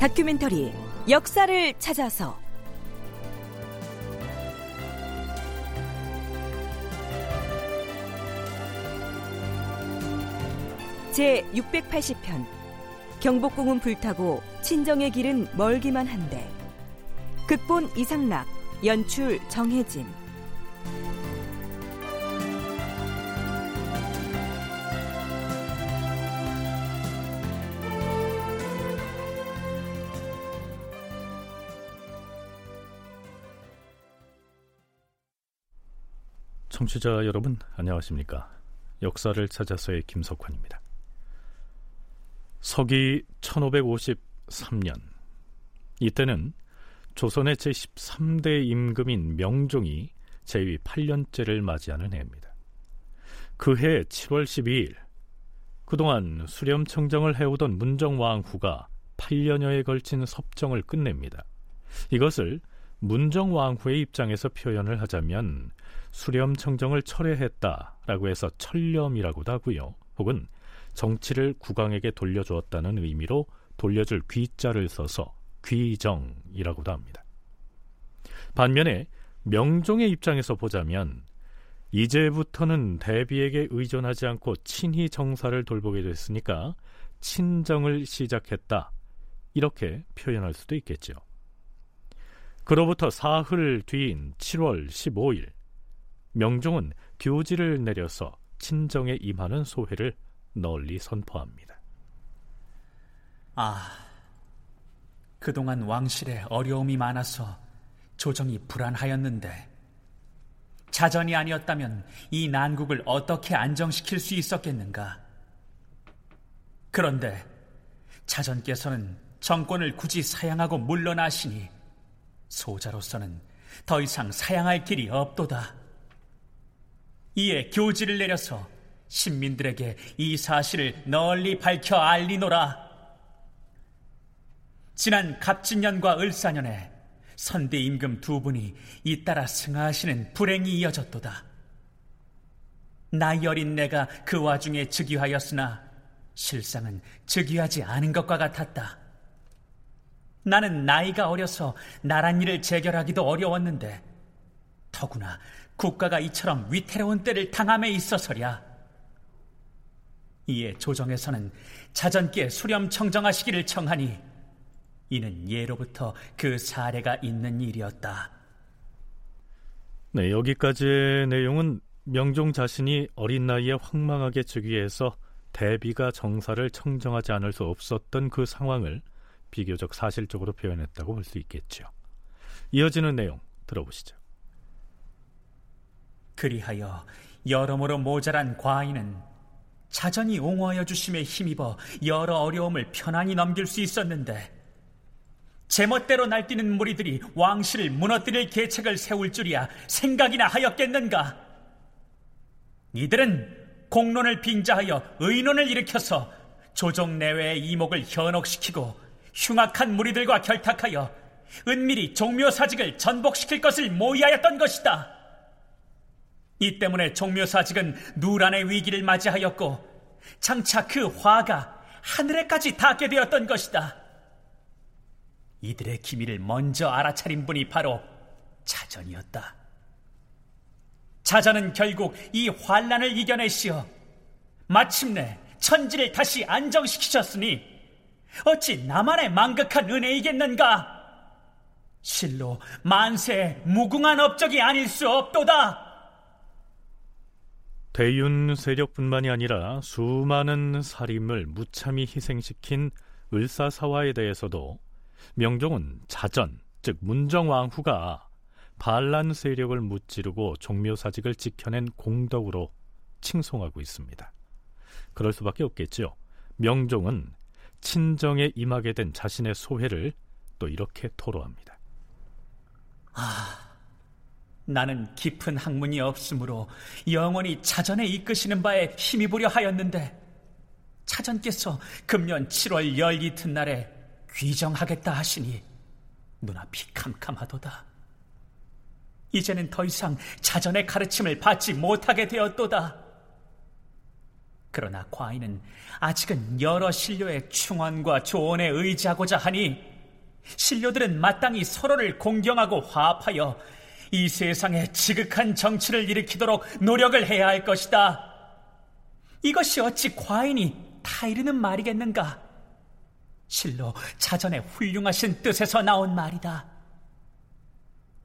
다큐멘터리 역사를 찾아서. 제 680편 경복궁은 불타고 친정의 길은 멀기만 한데. 극본 이상락 연출 정혜진 청취자 여러분 안녕하십니까? 역사를 찾아서의 김석환입니다. 서기 1553년. 이때는 조선의 제13대 임금인 명종이 제위 8년째를 맞이하는 해입니다. 그 해 7월 12일 그동안 수렴청정을 해오던 문정왕후가 8년여에 걸친 섭정을 끝냅니다. 이것을 문정왕후의 입장에서 표현을 하자면 수렴 청정을 철회했다라고 해서 철렴이라고도 하고요. 혹은 정치를 국왕에게 돌려주었다는 의미로 돌려줄 귀자를 써서 귀정이라고도 합니다. 반면에 명종의 입장에서 보자면 이제부터는 대비에게 의존하지 않고 친히 정사를 돌보게 됐으니까 친정을 시작했다. 이렇게 표현할 수도 있겠죠. 그로부터 사흘 뒤인 7월 15일 명종은 교지를 내려서 친정에 임하는 소회를 널리 선포합니다. 아, 그동안 왕실에 어려움이 많아서 조정이 불안하였는데 자전이 아니었다면 이 난국을 어떻게 안정시킬 수 있었겠는가? 그런데 자전께서는 정권을 굳이 사양하고 물러나시니 소자로서는 더 이상 사양할 길이 없도다. 이에 교지를 내려서 신민들에게 이 사실을 널리 밝혀 알리노라. 지난 갑진년과 을사년에 선대 임금 두 분이 잇따라 승하하시는 불행이 이어졌도다. 나이 어린 내가 그 와중에 즉위하였으나 실상은 즉위하지 않은 것과 같았다. 나는 나이가 어려서 나란 일을 재결하기도 어려웠는데 더구나 국가가 이처럼 위태로운 때를 당함에 있어서랴. 이에 조정에서는 자전께 수렴 청정하시기를 청하니 이는 예로부터 그 사례가 있는 일이었다. 네, 여기까지의 내용은 명종 자신이 어린 나이에 황망하게 즉위해서 대비가 정사를 청정하지 않을 수 없었던 그 상황을 비교적 사실적으로 표현했다고 볼 수 있겠죠. 이어지는 내용 들어보시죠. 그리하여 여러모로 모자란 과인은 자전이 옹호하여 주심에 힘입어 여러 어려움을 편안히 넘길 수 있었는데 제멋대로 날뛰는 무리들이 왕실을 무너뜨릴 계책을 세울 줄이야 생각이나 하였겠는가? 이들은 공론을 빙자하여 의논을 일으켜서 조정 내외의 이목을 현혹시키고 흉악한 무리들과 결탁하여 은밀히 종묘사직을 전복시킬 것을 모의하였던 것이다. 이 때문에 종묘사직은 누란의 위기를 맞이하였고 장차 그 화가 하늘에까지 닿게 되었던 것이다. 이들의 기밀을 먼저 알아차린 분이 바로 자전이었다. 자전은 결국 이 환란을 이겨내시어 마침내 천지를 다시 안정시키셨으니 어찌 나만의 망극한 은혜이겠는가? 실로 만세의 무궁한 업적이 아닐 수 없도다. 대윤 세력뿐만이 아니라 수많은 살인을 무참히 희생시킨 을사사화에 대해서도 명종은 자전, 즉 문정왕후가 반란 세력을 무찌르고 종묘사직을 지켜낸 공덕으로 칭송하고 있습니다. 그럴 수밖에 없겠죠. 명종은 친정에 임하게 된 자신의 소회를 또 이렇게 토로합니다. 아, 나는 깊은 학문이 없으므로 영원히 차전에 이끄시는 바에 힘입으려 하였는데 차전께서 금년 7월 열 이튿날에 귀정하겠다 하시니 눈앞이 캄캄하도다. 이제는 더 이상 자전의 가르침을 받지 못하게 되었도다. 그러나 과인은 아직은 여러 신료의 충원과 조언에 의지하고자 하니 신료들은 마땅히 서로를 공경하고 화합하여 이 세상에 지극한 정치를 일으키도록 노력을 해야 할 것이다. 이것이 어찌 과인이 다 이르는 말이겠는가? 실로 자전의 훌륭하신 뜻에서 나온 말이다.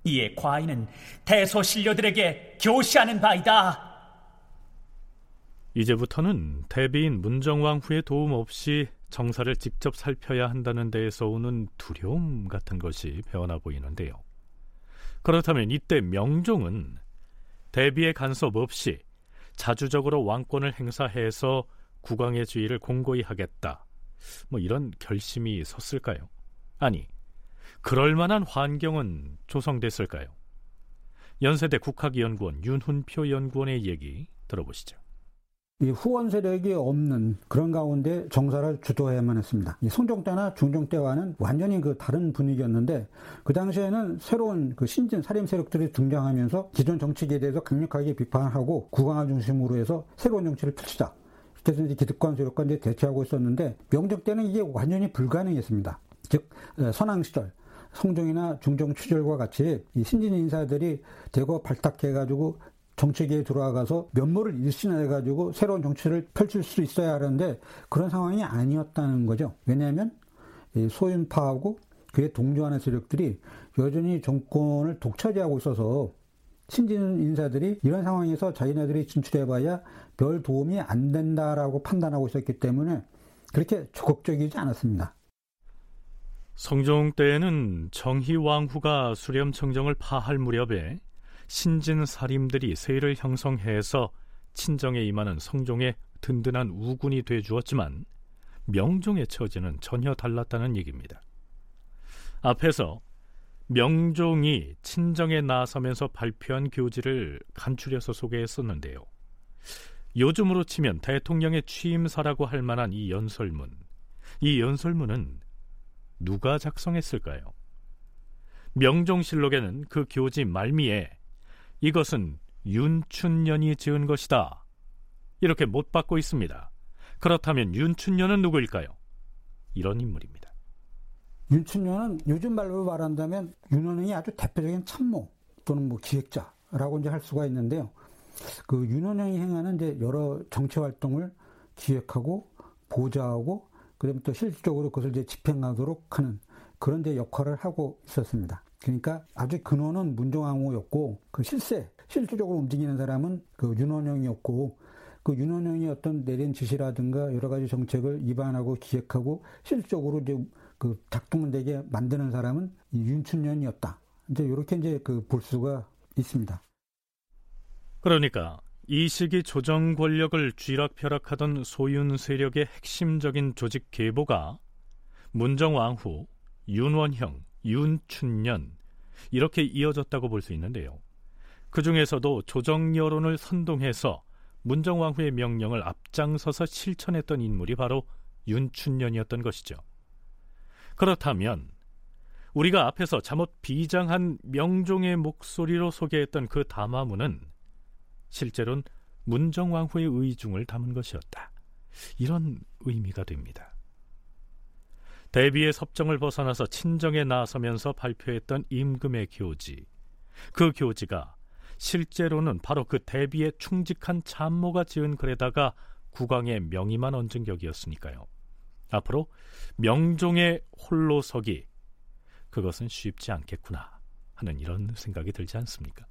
이에 과인은 대소신료들에게 교시하는 바이다. 이제부터는 대비인 문정왕 후의 도움 없이 정사를 직접 살펴야 한다는 데에서 오는 두려움 같은 것이 배어나 보이는데요. 그렇다면 이때 명종은 대비의 간섭 없이 자주적으로 왕권을 행사해서 국왕의 주의를 공고히 하겠다. 뭐 이런 결심이 섰을까요? 아니, 그럴 만한 환경은 조성됐을까요? 연세대 국학연구원 윤훈표 연구원의 얘기 들어보시죠. 이 후원 세력이 없는 그런 가운데 정사를 주도해야만 했습니다. 송종 때나 중종 때와는 완전히 그 다른 분위기였는데 그 당시에는 새로운 그 신진 살림 세력들이 등장하면서 기존 정치에 대해서 강력하게 비판하고 국왕을 중심으로 해서 새로운 정치를 펼치자. 그래서 이제 기득권 세력과 이제 대치하고 있었는데 명종 때는 이게 완전히 불가능했습니다. 즉 선왕 시절 성종이나 중종 추절과 같이 이 신진 인사들이 대거 발탁해가지고 정치계에 들어와가서 면모를 일신해가지고 새로운 정치를 펼칠 수 있어야 하는데 그런 상황이 아니었다는 거죠. 왜냐하면 소윤파하고 그에 동조하는 세력들이 여전히 정권을 독차지하고 있어서 신진 인사들이 이런 상황에서 자기네들이 진출해봐야 별 도움이 안 된다라고 판단하고 있었기 때문에 그렇게 적극적이지 않았습니다. 성종 때에는 정희왕후가 수렴청정을 파할 무렵에 신진 사림들이 세를 형성해서 친정에 임하는 성종의 든든한 우군이 돼 주었지만 명종의 처지는 전혀 달랐다는 얘기입니다. 앞에서 명종이 친정에 나서면서 발표한 교지를 간추려서 소개했었는데요. 요즘으로 치면 대통령의 취임사라고 할 만한 이 연설문. 이 연설문은 누가 작성했을까요? 명종실록에는 그 교지 말미에 이것은 윤춘년이 지은 것이다. 이렇게 못 받고 있습니다. 그렇다면 윤춘년은 누구일까요? 이런 인물입니다. 윤춘년은 요즘 말로 말한다면 윤원영이 아주 대표적인 참모 또는 뭐 기획자라고 이제 할 수가 있는데요. 그 윤원영이 행하는 이제 여러 정치 활동을 기획하고 보좌하고 그다음에 또 실질적으로 그것을 이제 집행하도록 하는 그런 데 역할을 하고 있었습니다. 그러니까 아주 근원은 문종왕후였고 그 실세 실질적으로 움직이는 사람은 그 윤원영이었고 그 윤원영이 어떤 내린 지시라든가 여러 가지 정책을 입안하고 기획하고 실질적으로 이제 그 작동되게 만드는 사람은 윤춘년이었다. 이제 이렇게 이제 그 볼 수가 있습니다. 그러니까 이 시기 조정 권력을 쥐락펴락하던 소윤 세력의 핵심적인 조직 계보가 문정왕후, 윤원형, 윤춘년 이렇게 이어졌다고 볼 수 있는데요. 그 중에서도 조정 여론을 선동해서 문정왕후의 명령을 앞장서서 실천했던 인물이 바로 윤춘년이었던 것이죠. 그렇다면 우리가 앞에서 잠옷 비장한 명종의 목소리로 소개했던 그 담화문은 실제로는 문정왕후의 의중을 담은 것이었다. 이런 의미가 됩니다. 대비의 섭정을 벗어나서 친정에 나서면서 발표했던 임금의 교지. 그 교지가 실제로는 바로 그 대비의 충직한 참모가 지은 글에다가 국왕의 명의만 얹은 격이었으니까요. 앞으로 명종의 홀로 서기 그것은 쉽지 않겠구나 하는 이런 생각이 들지 않습니까?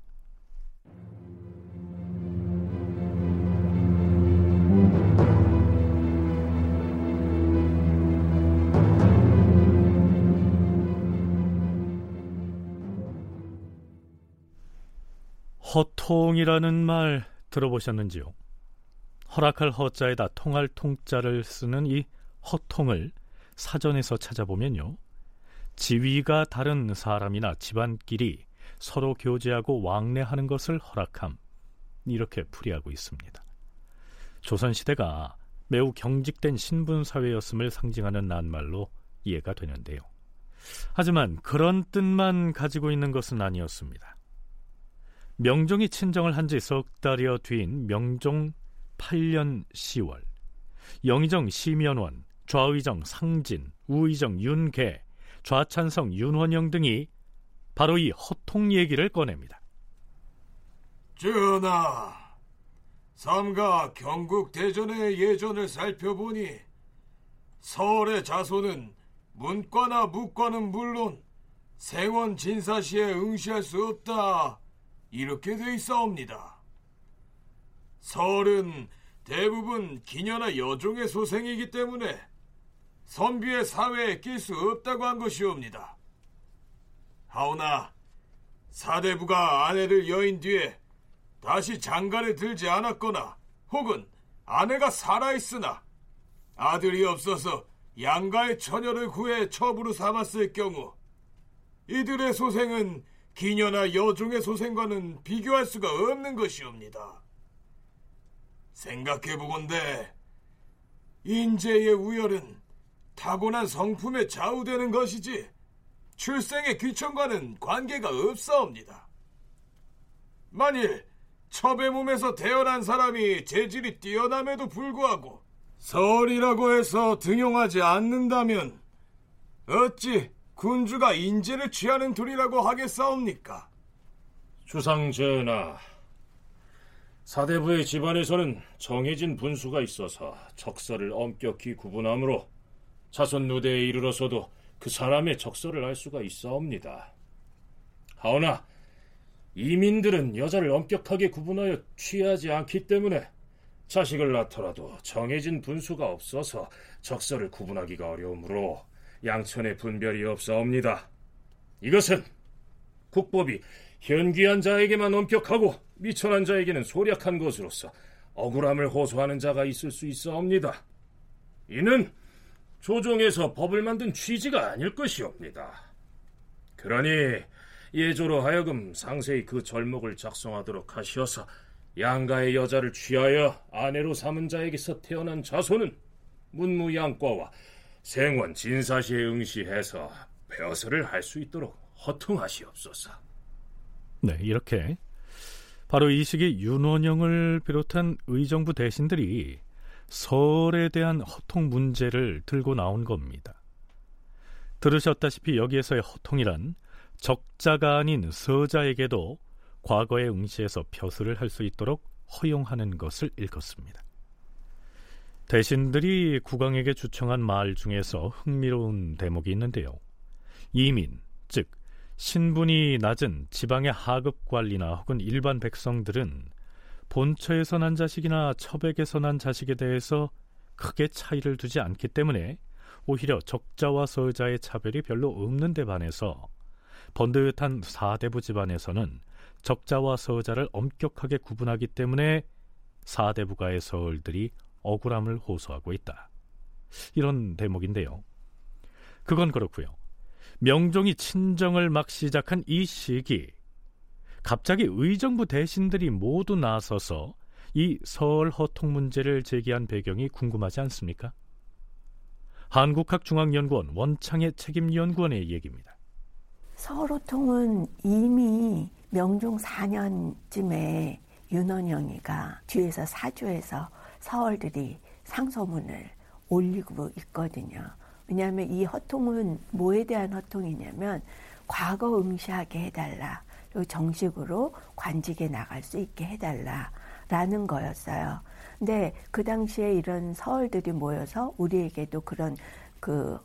허통이라는 말 들어보셨는지요? 허락할 허자에다 통할 통자를 쓰는 이 허통을 사전에서 찾아보면요. 지위가 다른 사람이나 집안끼리 서로 교제하고 왕래하는 것을 허락함. 이렇게 풀이하고 있습니다. 조선시대가 매우 경직된 신분사회였음을 상징하는 낱말로 이해가 되는데요. 하지만 그런 뜻만 가지고 있는 것은 아니었습니다. 명종이 친정을 한 지 석 달여 뒤인 명종 8년 10월 영의정 심연원, 좌의정 상진, 우의정 윤계, 좌찬성 윤원영 등이 바로 이 허통 얘기를 꺼냅니다. 전하, 삼가 경국 대전의 예전을 살펴보니 서울의 자손은 문과나 무과는 물론 생원 진사시에 응시할 수 없다 이렇게 돼 있사옵니다. 서울은 대부분 기녀나 여종의 소생이기 때문에 선비의 사회에 낄 수 없다고 한 것이옵니다. 하오나 사대부가 아내를 여인 뒤에 다시 장가를 들지 않았거나 혹은 아내가 살아있으나 아들이 없어서 양가의 처녀를 구해 처부로 삼았을 경우 이들의 소생은 기녀나 여종의 소생과는 비교할 수가 없는 것이옵니다. 생각해보건대 인재의 우열은 타고난 성품에 좌우되는 것이지 출생의 귀천과는 관계가 없사옵니다. 만일 첩의 몸에서 태어난 사람이 재질이 뛰어남에도 불구하고 설이라고 해서 등용하지 않는다면 어찌 군주가 인재를 취하는 둘이라고 하겠사옵니까? 주상 전하, 사대부의 집안에서는 정해진 분수가 있어서 적설을 엄격히 구분하므로 자손 누대에 이르러서도 그 사람의 적설을 알 수가 있사옵니다. 하오나 이민들은 여자를 엄격하게 구분하여 취하지 않기 때문에 자식을 낳더라도 정해진 분수가 없어서 적설을 구분하기가 어려우므로 양천의 분별이 없사옵니다. 이것은 국법이 현귀한 자에게만 엄격하고 미천한 자에게는 소략한 것으로서 억울함을 호소하는 자가 있을 수 있사옵니다. 이는 조정에서 법을 만든 취지가 아닐 것이옵니다. 그러니 예조로 하여금 상세히 그 절목을 작성하도록 하시어서 양가의 여자를 취하여 아내로 삼은 자에게서 태어난 자손은 문무양과와 생원 진사시에 응시해서 벼슬을 할수 있도록 허통하시옵소서. 네, 이렇게 바로 이 시기 윤원영을 비롯한 의정부 대신들이 설에 대한 허통 문제를 들고 나온 겁니다. 들으셨다시피 여기에서의 허통이란 적자가 아닌 서자에게도 과거의 응시에서 벼슬을 할 수 있도록 허용하는 것을 읽었습니다. 대신들이 국왕에게 주청한 말 중에서 흥미로운 대목이 있는데요. 이민, 즉 신분이 낮은 지방의 하급 관리나 혹은 일반 백성들은 본처에서 난 자식이나 처백에서 난 자식에 대해서 크게 차이를 두지 않기 때문에 오히려 적자와 서자의 차별이 별로 없는 데 반해서 번듯한 사대부 집안에서는 적자와 서자를 엄격하게 구분하기 때문에 사대부가의 서울들이 억울함을 호소하고 있다. 이런 대목인데요. 그건 그렇고요. 명종이 친정을 막 시작한 이 시기 갑자기 의정부 대신들이 모두 나서서 이 서울 허통 문제를 제기한 배경이 궁금하지 않습니까? 한국학중앙연구원 원창의 책임연구원의 얘기입니다. 서울 호통은 이미 명종 4년쯤에 윤원영이가 뒤에서 사주에서 서울들이 상소문을 올리고 있거든요. 왜냐하면 이 허통은 뭐에 대한 허통이냐면 과거 응시하게 해달라. 그리고 정식으로 관직에 나갈 수 있게 해달라 라는 거였어요. 근데 그 당시에 이런 서울들이 모여서 우리에게도 그런 그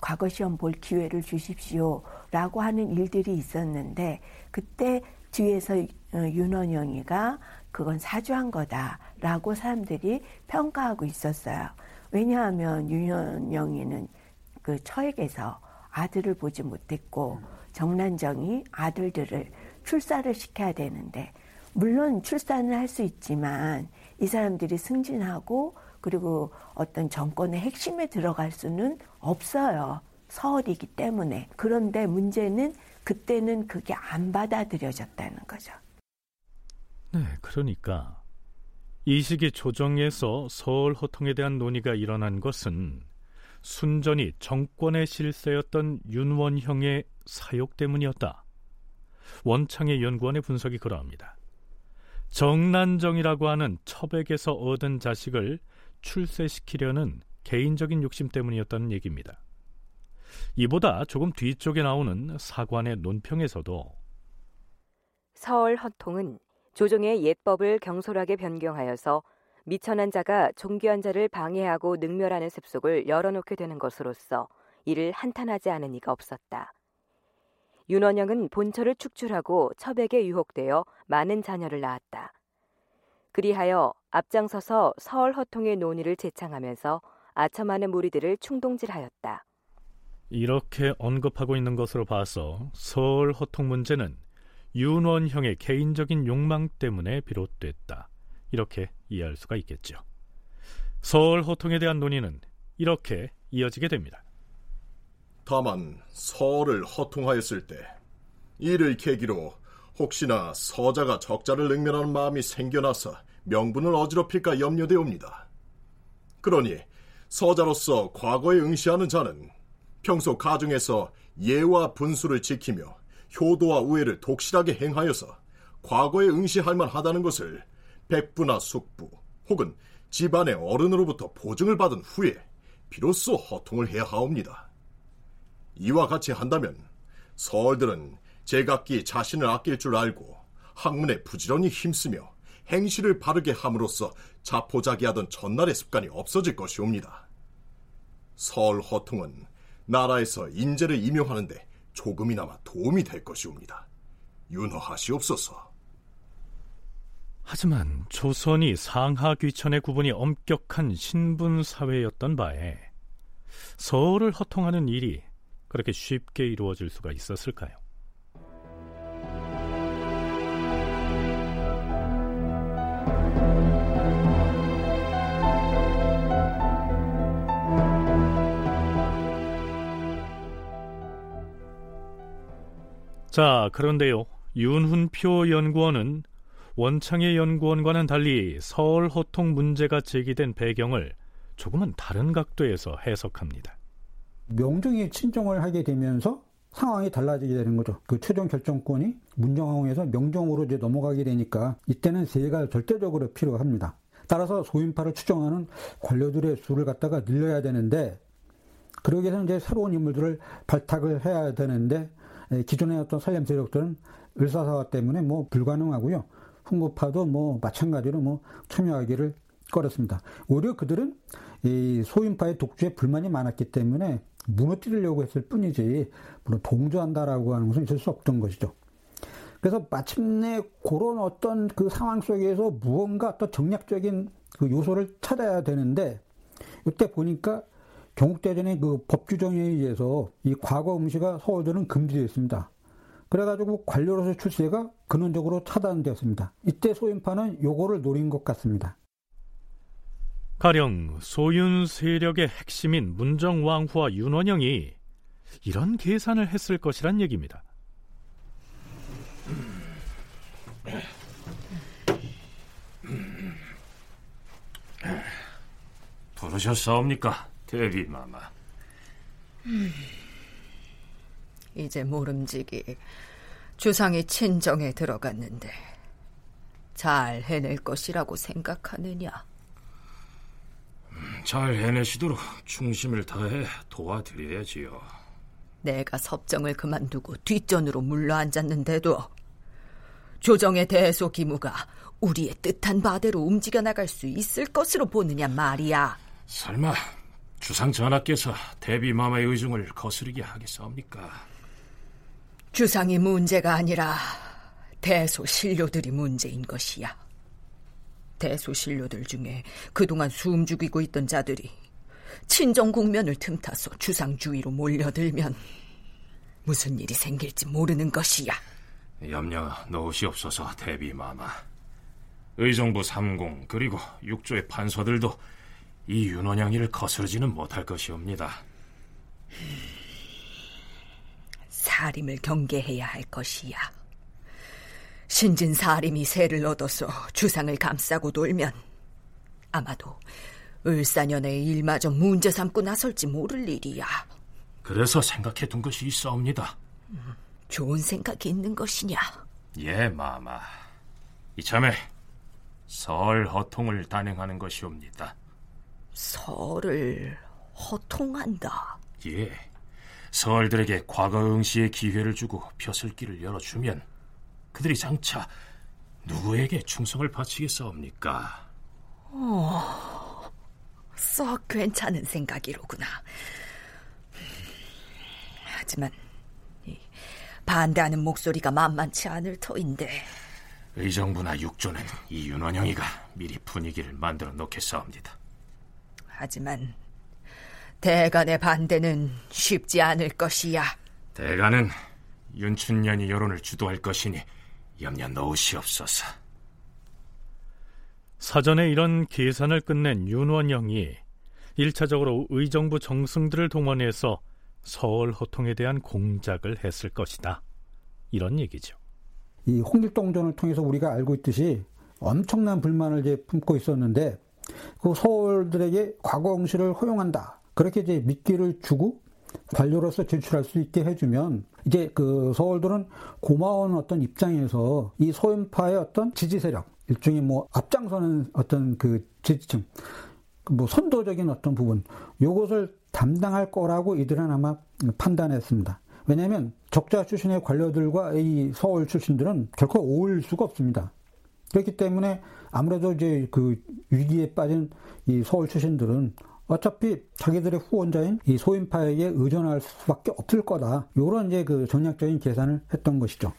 과거 시험 볼 기회를 주십시오 라고 하는 일들이 있었는데 그때 뒤에서 어, 윤원영이가 그건 사주한 거다라고 사람들이 평가하고 있었어요. 왜냐하면 윤원영이는 그 처에게서 아들을 보지 못했고 정난정이 아들들을 출사를 시켜야 되는데 물론 출산을 할 수 있지만 이 사람들이 승진하고 그리고 어떤 정권의 핵심에 들어갈 수는 없어요. 서울이기 때문에. 그런데 문제는 그때는 그게 안 받아들여졌다는 거죠. 네, 그러니까 이 시기 조정에서 서울 호통에 대한 논의가 일어난 것은 순전히 정권의 실세였던 윤원형의 사욕 때문이었다. 원창의 연구원의 분석이 그러합니다. 정난정이라고 하는 첩에게서 얻은 자식을 출세시키려는 개인적인 욕심 때문이었다는 얘기입니다. 이보다 조금 뒤쪽에 나오는 사관의 논평에서도 서얼 허통은 조정의 예법을 경솔하게 변경하여서 미천한 자가 존귀한 자를 방해하고 능멸하는 습속을 열어놓게 되는 것으로서 이를 한탄하지 않은 이가 없었다. 윤원영은 본처를 축출하고 첩에게 유혹되어 많은 자녀를 낳았다. 그리하여 앞장서서 서얼 허통의 논의를 재창하면서 아첨하는 무리들을 충동질하였다. 이렇게 언급하고 있는 것으로 봐서 서울 허통 문제는 윤원형의 개인적인 욕망 때문에 비롯됐다. 이렇게 이해할 수가 있겠죠. 서울 호통에 대한 논의는 이렇게 이어지게 됩니다. 다만 서를 허통하였을 때 이를 계기로 혹시나 서자가 적자를 능멸하는 마음이 생겨나서 명분을 어지럽힐까 염려되옵니다. 그러니 서자로서 과거에 응시하는 자는 평소 가정에서 예와 분수를 지키며 효도와 우애를 독실하게 행하여서 과거에 응시할 만하다는 것을 백부나 숙부 혹은 집안의 어른으로부터 보증을 받은 후에 비로소 허통을 해야 하옵니다. 이와 같이 한다면 서얼들은 제각기 자신을 아낄 줄 알고 학문에 부지런히 힘쓰며 행실을 바르게 함으로써 자포자기하던 전날의 습관이 없어질 것이옵니다. 서얼 허통은 나라에서 인재를 임용하는데 조금이나마 도움이 될 것이옵니다. 윤허하시옵소서. 하지만 조선이 상하 귀천의 구분이 엄격한 신분 사회였던 바에 서울을 허통하는 일이 그렇게 쉽게 이루어질 수가 있었을까요? 자, 그런데요. 윤훈표 연구원은 원창의 연구원과는 달리 서울 호통 문제가 제기된 배경을 조금은 다른 각도에서 해석합니다. 명종이 친정을 하게 되면서 상황이 달라지게 되는 거죠. 그 최종 결정권이 문정왕에서 명종으로 이제 넘어가게 되니까 이때는 세가 절대적으로 필요합니다. 따라서 소인파를 추정하는 관료들의 수를 갖다가 늘려야 되는데 그러기 위해서 이제 새로운 인물들을 발탁을 해야 되는데 기존의 어떤 살림 세력들은 을사사화 때문에 뭐 불가능하고요. 훈구파도 뭐 마찬가지로 뭐 참여하기를 꺼렸습니다. 오히려 그들은 이 소인파의 독주에 불만이 많았기 때문에 무너뜨리려고 했을 뿐이지 물론 동조한다라고 하는 것은 있을 수 없던 것이죠. 그래서 마침내 그런 어떤 그 상황 속에서 무언가 또 정략적인 그 요소를 찾아야 되는데 이때 보니까 경국대전의 그 법규정에 의해서 이 과거 음시가 서울들은 금지되어 있습니다. 그래가지고 관료로서 출세가 근원적으로 차단되었습니다. 이때 소인파는 요거를 노린 것 같습니다. 가령 소윤 세력의 핵심인 문정왕후와 윤원영이 이런 계산을 했을 것이란 얘기입니다. 부르셨사옵니까, 대비마마? 음, 이제 모름지기 주상이 친정에 들어갔는데 잘 해낼 것이라고 생각하느냐? 음, 잘 해내시도록 중심을 다해 도와드려야지요. 내가 섭정을 그만두고 뒷전으로 물러앉았는데도 조정의 대소 기무가 우리의 뜻한 바대로 움직여 나갈 수 있을 것으로 보느냐 말이야. 설마 주상 전하께서 대비마마의 의중을 거스르게 하겠사옵니까? 주상이 문제가 아니라 대소신료들이 문제인 것이야. 대소신료들 중에 그동안 숨 죽이고 있던 자들이 친정 국면을 틈타서 주상 주위로 몰려들면 무슨 일이 생길지 모르는 것이야. 염려 놓으시옵소서 대비마마. 의정부 삼공 그리고 육조의 판서들도 이 윤원양이를 거스르지는 못할 것이옵니다. 사림을 경계해야 할 것이야. 신진 사림이 새를 얻어서 주상을 감싸고 돌면 아마도 을사년의 일마저 문제 삼고 나설지 모를 일이야. 그래서 생각해 둔 것이 있어옵니다. 음, 좋은 생각이 있는 것이냐? 예, 마마. 이참에 설 허통을 단행하는 것이옵니다. 설을 허통한다. 예. 서얼들에게 과거 응시의 기회를 주고 벼슬 길을 열어주면 그들이 장차 누구에게 충성을 바치겠사옵니까? 어, 썩 괜찮은 생각이로구나. 하지만 반대하는 목소리가 만만치 않을 터인데. 의정부나 육조는 이 윤원영이가 미리 분위기를 만들어 놓겠사옵니다. 하지만 대간의 반대는 쉽지 않을 것이야. 대간은 윤춘년이 여론을 주도할 것이니 염려 놓으시옵소서. 사전에 이런 계산을 끝낸 윤원영이 1차적으로 의정부 정승들을 동원해서 서울 호통에 대한 공작을 했을 것이다. 이런 얘기죠. 이 홍길동전을 통해서 우리가 알고 있듯이 엄청난 불만을 이제 품고 있었는데 그 서울들에게 과거 응시를 허용한다. 그렇게 이제 미끼를 주고 관료로서 제출할 수 있게 해주면 이제 그 서울들은 고마운 어떤 입장에서 이 소연파의 어떤 지지 세력 일종의 뭐 앞장서는 어떤 그 지지층 뭐 선도적인 어떤 부분 요것을 담당할 거라고 이들은 아마 판단했습니다. 왜냐하면 적자 출신의 관료들과 이 서울 출신들은 결코 어울 수가 없습니다. 그렇기 때문에 아무래도 이제 그 위기에 빠진 이 서울 출신들은 어차피 자기들의 후원자인 이 소인파에게 의존할 수밖에 없을 거다. 요런 이제 그 전략적인 계산을 했던 것이죠.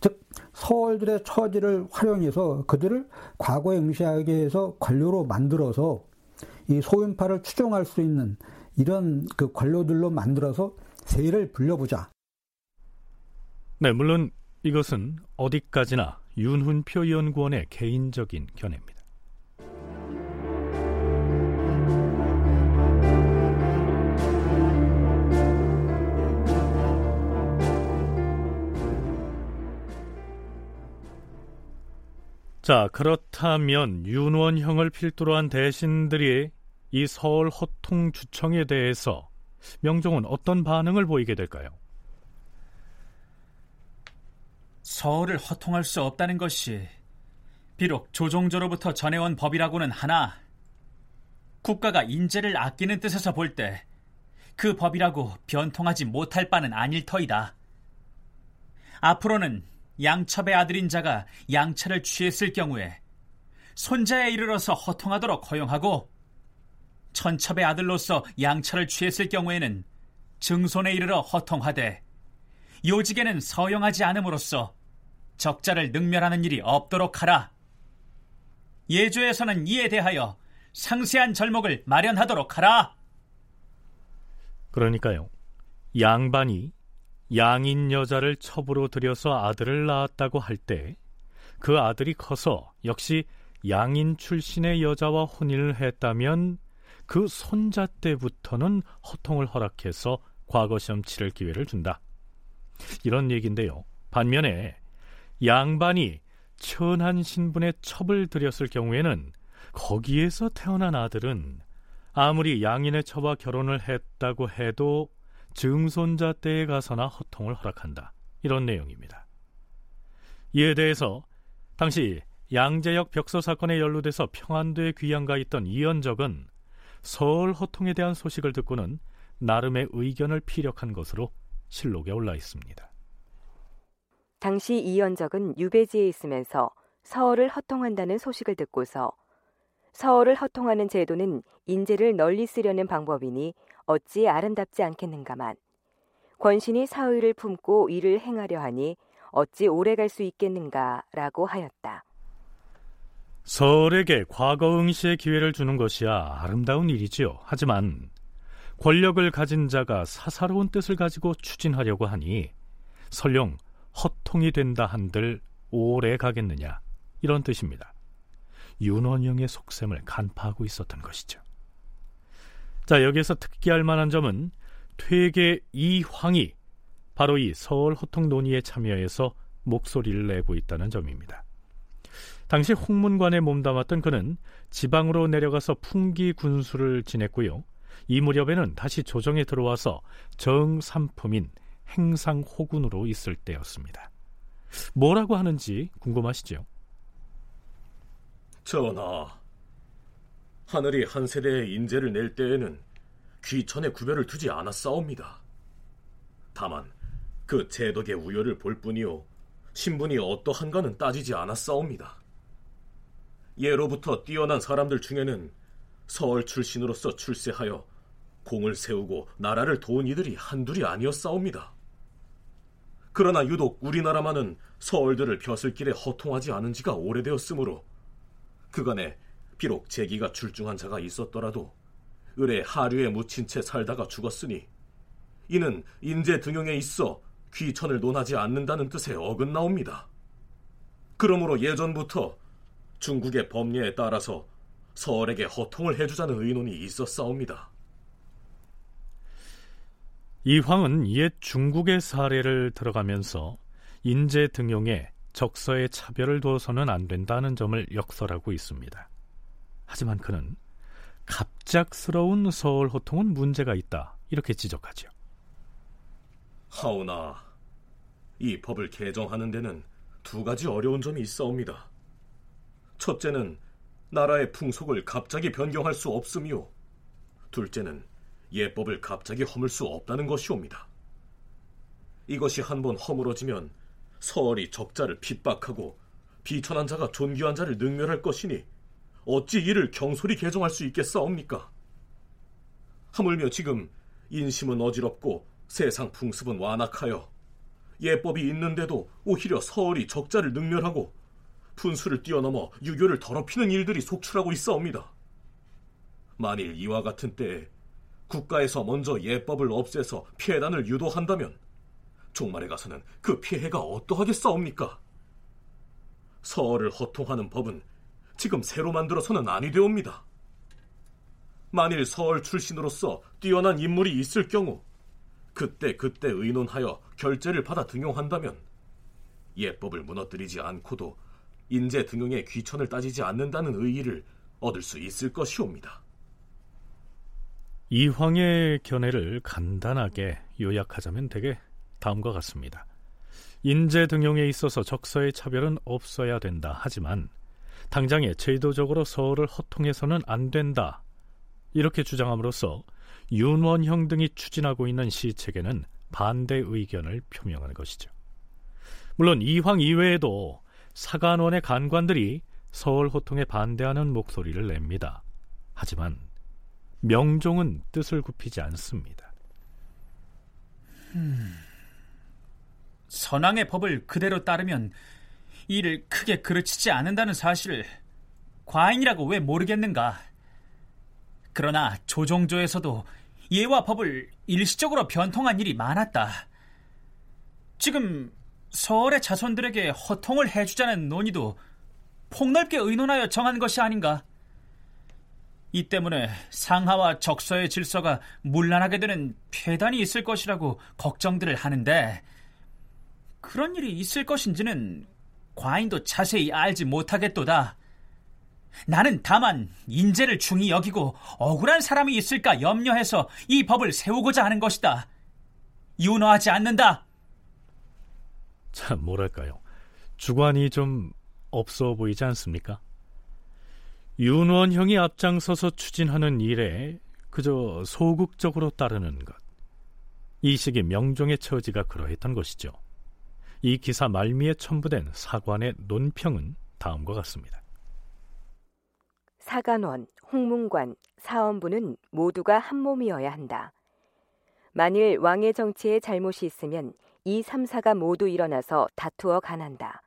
즉 서울들의 처지를 활용해서 그들을 과거에 응시하게 해서 관료로 만들어서 이 소인파를 추종할 수 있는 이런 그 관료들로 만들어서 세를 불려보자. 네, 물론 이것은 어디까지나 윤훈표 연구원의 개인적인 견해입니다. 자, 그렇다면 윤원형을 필두로 한 대신들이 이 서울 호통 주청에 대해서 명종은 어떤 반응을 보이게 될까요? 서울을 허통할 수 없다는 것이 비록 조종조로부터 전해온 법이라고는 하나 국가가 인재를 아끼는 뜻에서 볼 때 그 법이라고 변통하지 못할 바는 아닐 터이다. 앞으로는 양첩의 아들인 자가 양차를 취했을 경우에 손자에 이르러서 허통하도록 허용하고 천첩의 아들로서 양차를 취했을 경우에는 증손에 이르러 허통하되 요직에는 서용하지 않음으로써 적자를 능멸하는 일이 없도록 하라. 예조에서는 이에 대하여 상세한 절목을 마련하도록 하라. 그러니까요. 양반이 양인 여자를 첩으로 들여서 아들을 낳았다고 할 때 그 아들이 커서 역시 양인 출신의 여자와 혼인을 했다면 그 손자 때부터는 허통을 허락해서 과거 시험 치를 기회를 준다. 이런 얘기인데요. 반면에 양반이 천한 신분의 첩을 들였을 경우에는 거기에서 태어난 아들은 아무리 양인의 첩과 결혼을 했다고 해도 증손자 때에 가서나 허통을 허락한다. 이런 내용입니다. 이에 대해서 당시 양재역 벽서 사건에 연루돼서 평안도에 귀양가 있던 이현적은 서울 허통에 대한 소식을 듣고는 나름의 의견을 피력한 것으로 실록에 올라 있습니다. 당시 이현적은 유배지에 있으면서 서울을 허통한다는 소식을 듣고서 서울을 허통하는 제도는 인재를 널리 쓰려는 방법이니 어찌 아름답지 않겠는가만 권신이 사의를 품고 일을 행하려 하니 어찌 오래 갈 수 있겠는가라고 하였다. 서울에게 과거 응시의 기회를 주는 것이야 아름다운 일이지요. 하지만 권력을 가진 자가 사사로운 뜻을 가지고 추진하려고 하니 설령 허통이 된다 한들 오래 가겠느냐 이런 뜻입니다. 윤원영의 속셈을 간파하고 있었던 것이죠. 자 여기에서 특기할 만한 점은 퇴계 이황이 바로 이 서울 호통 논의에 참여해서 목소리를 내고 있다는 점입니다. 당시 홍문관에 몸담았던 그는 지방으로 내려가서 풍기 군수를 지냈고요. 이 무렵에는 다시 조정에 들어와서 정삼품인 행상 호군으로 있을 때였습니다. 뭐라고 하는지 궁금하시죠? 전하, 하늘이 한 세대의 인재를 낼 때에는 귀천의 구별을 두지 않았사옵니다. 다만 그 제덕의 우열을 볼 뿐이요 신분이 어떠한가는 따지지 않았사옵니다. 예로부터 뛰어난 사람들 중에는 서울 출신으로서 출세하여 공을 세우고 나라를 도운 이들이 한둘이 아니었사옵니다. 그러나 유독 우리나라만은 서울들을 벼슬길에 허통하지 않은 지가 오래되었으므로 그간에 비록 재기가 출중한 자가 있었더라도 을에 하류에 묻힌 채 살다가 죽었으니 이는 인재 등용에 있어 귀천을 논하지 않는다는 뜻에 어긋나옵니다. 그러므로 예전부터 중국의 법례에 따라서 서울에게 허통을 해주자는 의논이 있었사옵니다. 이 황은 옛 중국의 사례를 들어가면서 인재 등용에 적서의 차별을 둬서는 안 된다는 점을 역설하고 있습니다. 하지만 그는 갑작스러운 서울 호통은 문제가 있다 이렇게 지적하죠. 하오나 이 법을 개정하는 데는 두 가지 어려운 점이 있어옵니다. 첫째는 나라의 풍속을 갑자기 변경할 수 없으며 둘째는 예법을 갑자기 허물 수 없다는 것이옵니다. 이것이 한번 허물어지면 서얼이 적자를 핍박하고 비천한 자가 존귀한 자를 능멸할 것이니 어찌 이를 경솔히 개정할 수 있겠사옵니까? 하물며 지금 인심은 어지럽고 세상 풍습은 완악하여 예법이 있는데도 오히려 서얼이 적자를 능멸하고 분수를 뛰어넘어 유교를 더럽히는 일들이 속출하고 있사옵니다. 만일 이와 같은 때에 국가에서 먼저 예법을 없애서 폐단을 유도한다면 종말에 가서는 그 피해가 어떠하겠사옵니까? 서얼을 허통하는 법은 지금 새로 만들어서는 아니 되옵니다. 만일 서얼 출신으로서 뛰어난 인물이 있을 경우 그때 그때 의논하여 결재를 받아 등용한다면 예법을 무너뜨리지 않고도 인재 등용의 귀천을 따지지 않는다는 의의를 얻을 수 있을 것이옵니다. 이황의 견해를 간단하게 요약하자면 되게 다음과 같습니다. 인재 등용에 있어서 적서의 차별은 없어야 된다. 하지만 당장에 제도적으로 서울을 허통해서는 안 된다. 이렇게 주장함으로써 윤원형 등이 추진하고 있는 시책에는 반대 의견을 표명하는 것이죠. 물론 이황 이외에도 사간원의 간관들이 서울 호통에 반대하는 목소리를 냅니다. 하지만 명종은 뜻을 굽히지 않습니다. 음, 선왕의 법을 그대로 따르면 이를 크게 그르치지 않는다는 사실을 과인이라고 왜 모르겠는가? 그러나 조정조에서도 예와 법을 일시적으로 변통한 일이 많았다. 지금 서울의 자손들에게 허통을 해주자는 논의도 폭넓게 의논하여 정한 것이 아닌가? 이 때문에 상하와 적서의 질서가 문란하게 되는 폐단이 있을 것이라고 걱정들을 하는데 그런 일이 있을 것인지는 과인도 자세히 알지 못하겠도다. 나는 다만 인재를 중히 여기고 억울한 사람이 있을까 염려해서 이 법을 세우고자 하는 것이다. 윤호하지 않는다. 참 뭐랄까요. 주관이 좀 없어 보이지 않습니까? 윤원형이 앞장서서 추진하는 일에 그저 소극적으로 따르는 것. 이 시기 명종의 처지가 그러했던 것이죠. 이 기사 말미에 첨부된 사관의 논평은 다음과 같습니다. 사관원, 홍문관, 사원부는 모두가 한 몸이어야 한다. 만일 왕의 정치에 잘못이 있으면 이 3사가 모두 일어나서 다투어 간한다.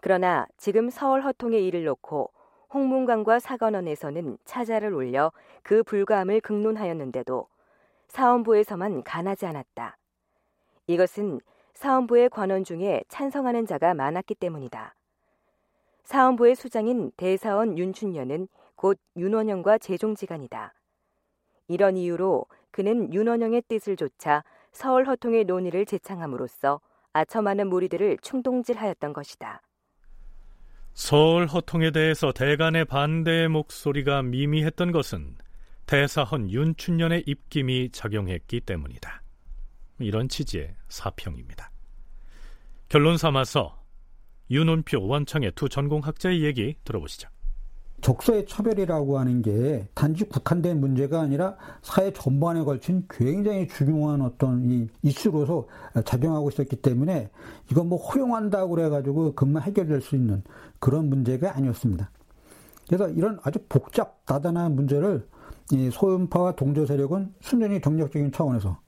그러나 지금 서울 허통의 일을 놓고 홍문관과 사관원에서는 차자를 올려 그 불가함을 극론하였는데도 사원부에서만 간하지 않았다. 이것은 사원부의 관원 중에 찬성하는 자가 많았기 때문이다. 사원부의 수장인 대사원 윤춘년은 곧 윤원영과 재종지간이다. 이런 이유로 그는 윤원영의 뜻을 조차 서울 허통의 논의를 제창함으로써 아첨하는 무리들을 충동질하였던 것이다. 서울 허통에 대해서 대간의 반대의 목소리가 미미했던 것은 대사헌 윤춘년의 입김이 작용했기 때문이다. 이런 취지의 사평입니다. 결론 삼아서 윤은표, 원창의 두 전공학자의 얘기 들어보시죠. 적소의 차별이라고 하는 게 단지 국한된 문제가 아니라 사회 전반에 걸친 굉장히 중요한 어떤 이 이슈로서 작용하고 있었기 때문에 이건 뭐 허용한다고 그래가지고 금방 해결될 수 있는 그런 문제가 아니었습니다. 그래서 이런 아주 복잡 다단한 문제를 이 소음파와 동조 세력은 순전히 정력적인 차원에서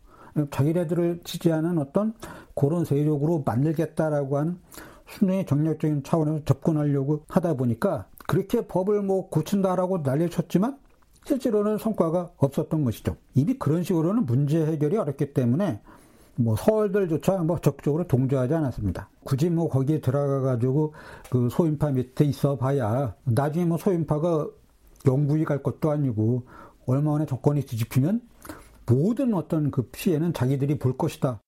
자기네들을 지지하는 어떤 그런 세력으로 만들겠다라고 하는 순전히 정력적인 차원에서 접근하려고 하다 보니까 그렇게 법을 뭐 고친다라고 난리쳤지만 실제로는 성과가 없었던 것이죠. 이미 그런 식으로는 문제 해결이 어렵기 때문에 뭐 서울들조차 뭐 적극적으로 동조하지 않았습니다. 굳이 뭐 거기에 들어가 가지고 그 소인파 밑에 있어 봐야 나중에 뭐 소인파가 영부위 갈 것도 아니고 얼마 만에 정권이 뒤집히면 모든 어떤 그 피해는 자기들이 볼 것이다.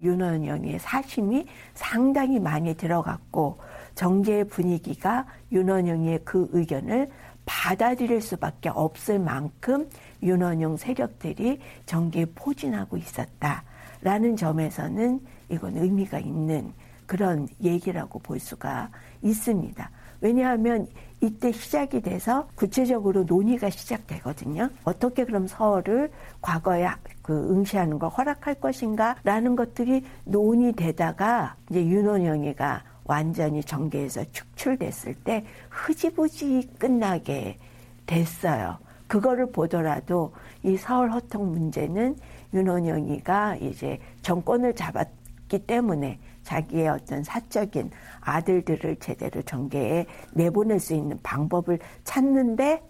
윤원영의 사심이 상당히 많이 들어갔고 정계 분위기가 윤원영의 그 의견을 받아들일 수밖에 없을 만큼 윤원영 세력들이 정계에 포진하고 있었다라는 점에서는 이건 의미가 있는 그런 얘기라고 볼 수가 있습니다. 왜냐하면 이때 시작이 돼서 구체적으로 논의가 시작되거든요. 어떻게 그럼 서울을 과거에 그 응시하는 걸 허락할 것인가 라는 것들이 논의되다가 이제 윤원영이가 완전히 정계에서 축출됐을 때 흐지부지 끝나게 됐어요. 그거를 보더라도 이 서울 허통 문제는 윤원영이가 이제 정권을 잡았기 때문에 자기의 어떤 사적인 아들들을 제대로 정계에 내보낼 수 있는 방법을 찾는데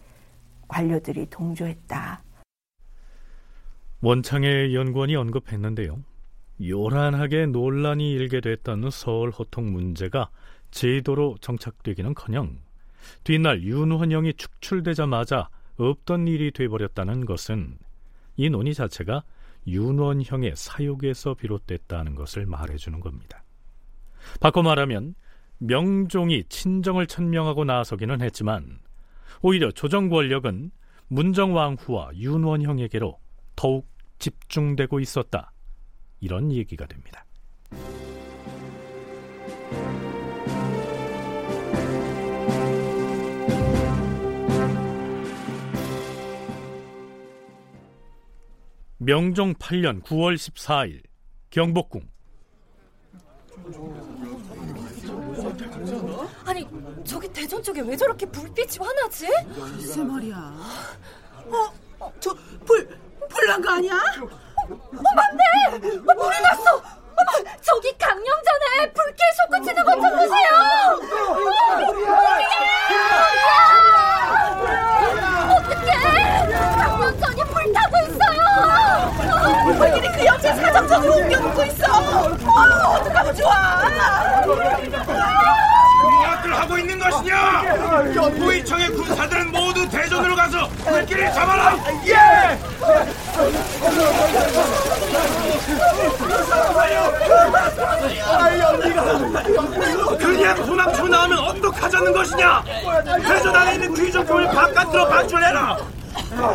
관료들이 동조했다. 원창의 연구원이 언급했는데요. 요란하게 논란이 일게 됐다는 서울 호통 문제가 제도로 정착되기는커녕 뒷날 윤원영이 축출되자마자 없던 일이 돼버렸다는 것은 이 논의 자체가 윤원형의 사욕에서 비롯됐다는 것을 말해주는 겁니다. 바꿔 말하면 명종이 친정을 천명하고 나서기는 했지만 오히려 조정 권력은 문정왕후와 윤원형에게로 더욱 집중되고 있었다. 이런 얘기가 됩니다. 명종 8년 9월 14일 경복궁 아니 저기 대전 쪽에 왜 저렇게 불빛이 환하지? 글쎄 말이야 어? 저 불, 불난 거 아니야? 어, 맞네! 어, 불이 났어! 어머, 저기 강령전에 불길 솟구 치는 것좀 보세요! 어떡해! 강령전이 불타고 있어요! 불길이 그 옆에 사정전으로 옮겨놓고 있어! 어, 어떡하면 좋아! 무엇들 하고 있는 것이냐? 부의청의 군사들은 모두 대전으로 가서 불길을 잡아라! 예! 그냥 소남초 나오면 어떡하자는 것이냐? 대전 안에 있는 귀족교를 바깥으로 반출해라!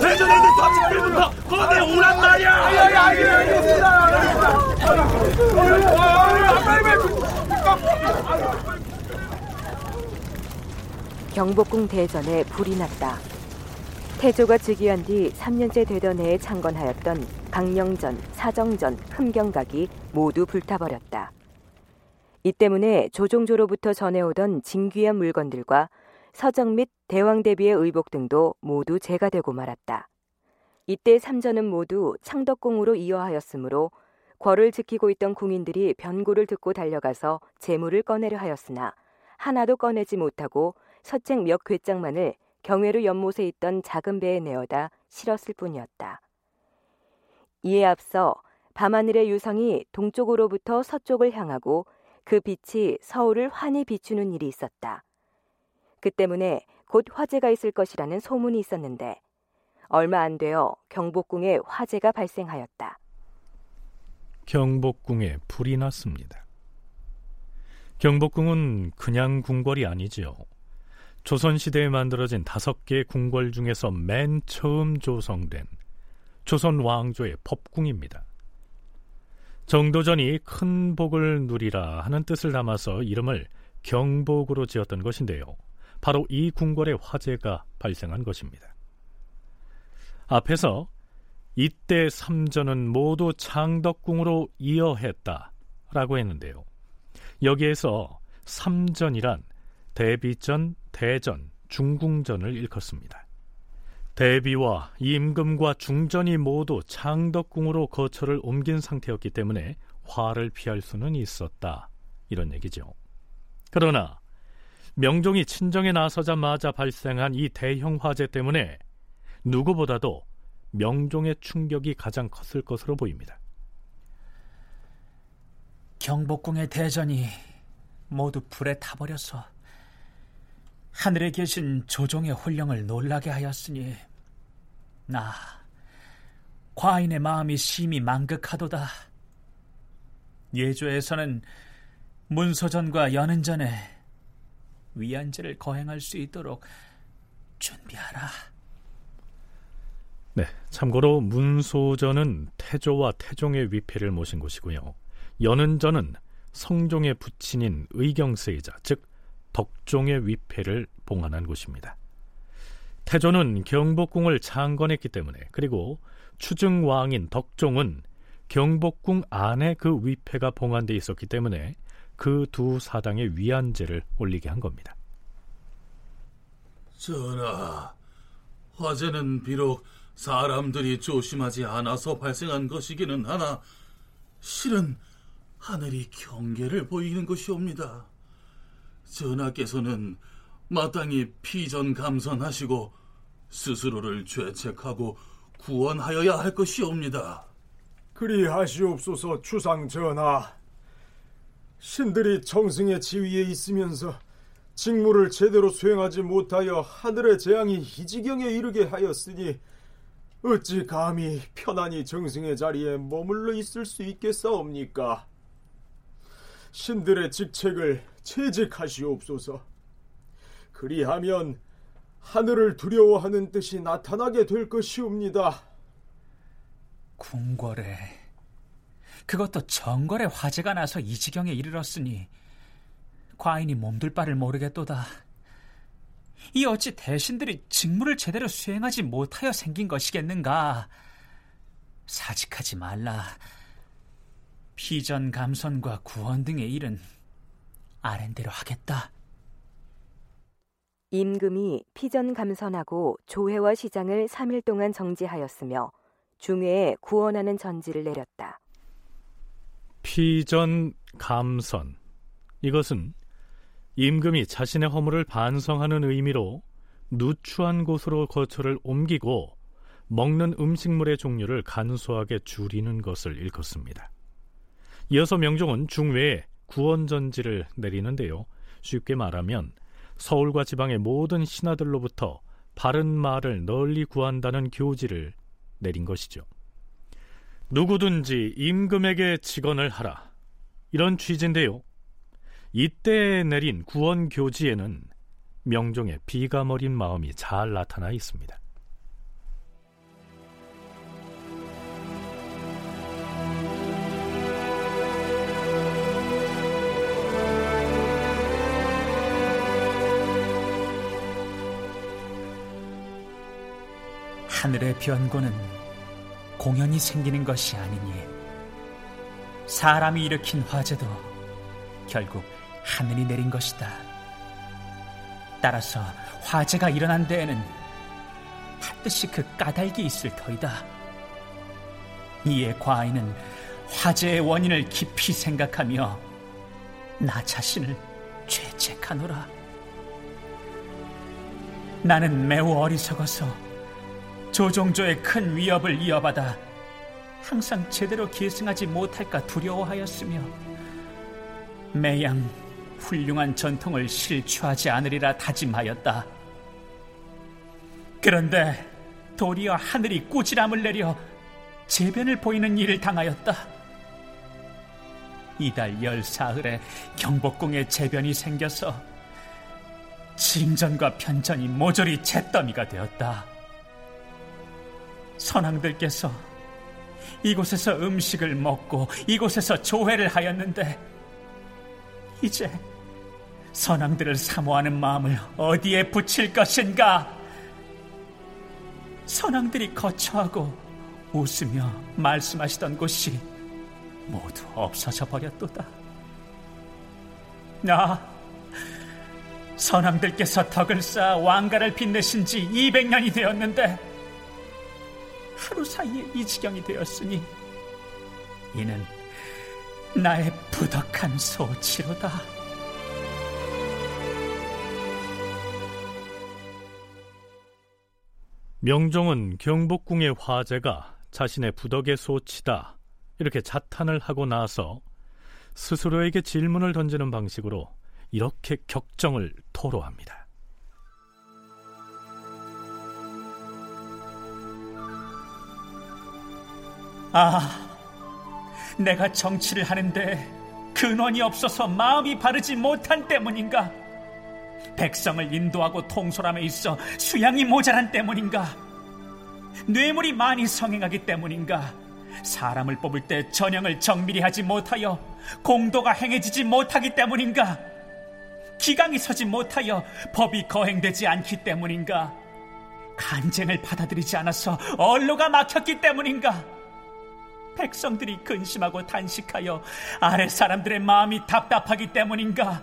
대전에 있는 터치들부터 거대 오란 말이야! 알겠습니다! 경복궁 대전에 불이 났다. 태조가 즉위한 뒤 3년째 되던 해에 창건하였던 강령전, 사정전, 흠경각이 모두 불타버렸다. 이 때문에 조종조로부터 전해오던 진귀한 물건들과 서정 및 대왕 대비의 의복 등도 모두 재가 되고 말았다. 이때 삼전은 모두 창덕궁으로 이어하였으므로 궐을 지키고 있던 궁인들이 변고를 듣고 달려가서 재물을 꺼내려 하였으나 하나도 꺼내지 못하고 서책 몇 궤장만을 경회로 연못에 있던 작은 배에 내어다 실었을 뿐이었다. 이에 앞서 밤하늘의 유성이 동쪽으로부터 서쪽을 향하고 그 빛이 서울을 환히 비추는 일이 있었다. 그 때문에 곧 화재가 있을 것이라는 소문이 있었는데 얼마 안 되어 경복궁에 화재가 발생하였다. 경복궁에 불이 났습니다. 경복궁은 그냥 궁궐이 아니지요. 조선시대에 만들어진 다섯 개의 궁궐 중에서 맨 처음 조성된 조선 왕조의 법궁입니다. 정도전이 큰 복을 누리라 하는 뜻을 담아서 이름을 경복으로 지었던 것인데요. 바로 이 궁궐의 화재가 발생한 것입니다. 앞에서 이때 삼전은 모두 창덕궁으로 이어했다 라고 했는데요. 여기에서 삼전이란 대비전, 대전, 중궁전을 일컫습니다. 대비와 임금과 중전이 모두 창덕궁으로 거처를 옮긴 상태였기 때문에 화를 피할 수는 있었다. 이런 얘기죠. 그러나 명종이 친정에 나서자마자 발생한 이 대형 화재 때문에 누구보다도 명종의 충격이 가장 컸을 것으로 보입니다. 경복궁의 대전이 모두 불에 타버려서 하늘에 계신 조종의 혼령을 놀라게 하였으니 나 과인의 마음이 심히 망극하도다. 예조에서는 문소전과 연은전에 위안제를 거행할 수 있도록 준비하라. 네, 참고로 문소전은 태조와 태종의 위패를 모신 곳이고요. 연은전은 성종의 부친인 의경세이자 즉 덕종의 위패를 봉안한 곳입니다. 태조는 경복궁을 창건했기 때문에 그리고 추증왕인 덕종은 경복궁 안에 그 위패가 봉안돼 있었기 때문에 그 두 사당의 위안제를 올리게 한 겁니다. 전하, 화재는 비록 사람들이 조심하지 않아서 발생한 것이기는 하나 실은 하늘이 경계를 보이는 것이옵니다. 전하께서는 마땅히 피전 감선하시고 스스로를 죄책하고 구원하여야 할 것이옵니다. 그리하시옵소서 주상 전하. 신들이 정승의 지위에 있으면서 직무를 제대로 수행하지 못하여 하늘의 재앙이 이 지경에 이르게 하였으니 어찌 감히 편안히 정승의 자리에 머물러 있을 수 있겠사옵니까? 신들의 직책을 채직하시옵소서. 그리하면 하늘을 두려워하는 뜻이 나타나게 될 것이옵니다. 궁궐에 그것도 정궐에 화재가 나서 이 지경에 이르렀으니 과인이 몸둘 바를 모르겠도다. 이 어찌 대신들이 직무를 제대로 수행하지 못하여 생긴 것이겠는가? 사직하지 말라. 피전 감선과 구원 등의 일은 아랜대로 하겠다. 임금이 피전 감선하고 조회와 시장을 3일 동안 정지하였으며 중회에 구원하는 전지를 내렸다. 피전 감선 이것은 임금이 자신의 허물을 반성하는 의미로 누추한 곳으로 거처를 옮기고 먹는 음식물의 종류를 간소하게 줄이는 것을 일컫습니다. 이어서 명종은 중외에 구원전지를 내리는데요. 쉽게 말하면 서울과 지방의 모든 신하들로부터 바른 말을 널리 구한다는 교지를 내린 것이죠. 누구든지 임금에게 직언을 하라. 이런 취지인데요. 이때 내린 구원 교지에는 명종의 비가머린 마음이 잘 나타나 있습니다. 하늘의 변고는 공연히 생기는 것이 아니니 사람이 일으킨 화재도 결국 하늘이 내린 것이다. 따라서 화재가 일어난 데에는 반드시 그 까닭이 있을 터이다. 이에 과인은 화재의 원인을 깊이 생각하며 나 자신을 죄책하노라. 나는 매우 어리석어서 조종조의 큰 위협을 이어받아 항상 제대로 계승하지 못할까 두려워하였으며 매양 훌륭한 전통을 실추하지 않으리라 다짐하였다. 그런데 도리어 하늘이 꾸지람을 내려 재변을 보이는 일을 당하였다. 이달 열사흘에 경복궁에 재변이 생겨서 진전과 편전이 모조리 잿더미가 되었다. 선왕들께서 이곳에서 음식을 먹고 이곳에서 조회를 하였는데 이제 선왕들을 사모하는 마음을 어디에 붙일 것인가? 선왕들이 거처하고 웃으며 말씀하시던 곳이 모두 없어져 버렸도다. 나 선왕들께서 덕을 쌓아 왕가를 빛내신 지 200년이 되었는데 하루 사이에 이 지경이 되었으니 이는 나의 부덕한 소치로다. 명종은 경복궁의 화제가 자신의 부덕의 소치다 이렇게 자탄을 하고 나서 스스로에게 질문을 던지는 방식으로 이렇게 격정을 토로합니다. 아, 내가 정치를 하는데 근원이 없어서 마음이 바르지 못한 때문인가? 백성을 인도하고 통솔함에 있어 수양이 모자란 때문인가? 뇌물이 많이 성행하기 때문인가? 사람을 뽑을 때 전형을 정밀히 하지 못하여 공도가 행해지지 못하기 때문인가? 기강이 서지 못하여 법이 거행되지 않기 때문인가? 간쟁을 받아들이지 않아서 언로가 막혔기 때문인가? 백성들이 근심하고 단식하여 아래 사람들의 마음이 답답하기 때문인가?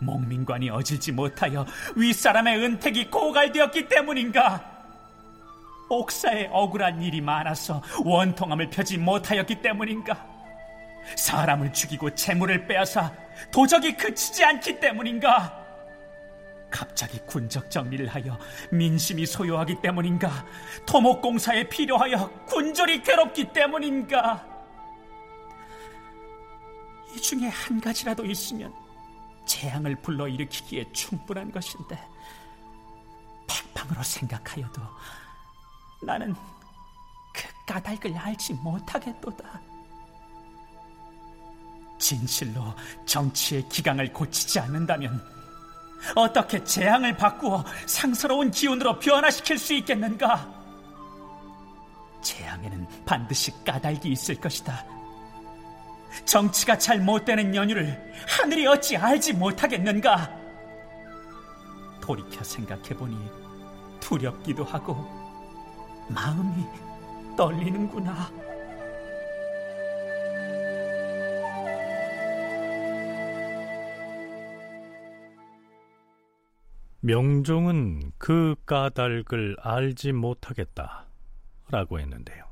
목민관이 어질지 못하여 윗사람의 은택이 고갈되었기 때문인가? 옥사에 억울한 일이 많아서 원통함을 펴지 못하였기 때문인가? 사람을 죽이고 재물을 빼앗아 도적이 그치지 않기 때문인가? 갑자기 군적 정리를 하여 민심이 소요하기 때문인가? 토목공사에 필요하여 군졸이 괴롭기 때문인가? 이 중에 한 가지라도 있으면 재앙을 불러일으키기에 충분한 것인데 백방으로 생각하여도 나는 그 까닭을 알지 못하겠도다. 진실로 정치의 기강을 고치지 않는다면 어떻게 재앙을 바꾸어 상스러운 기운으로 변화시킬 수 있겠는가? 재앙에는 반드시 까닭이 있을 것이다. 정치가 잘 못되는 연유를 하늘이 어찌 알지 못하겠는가? 돌이켜 생각해보니 두렵기도 하고 마음이 떨리는구나. 명종은 그 까닭을 알지 못하겠다 라고 했는데요.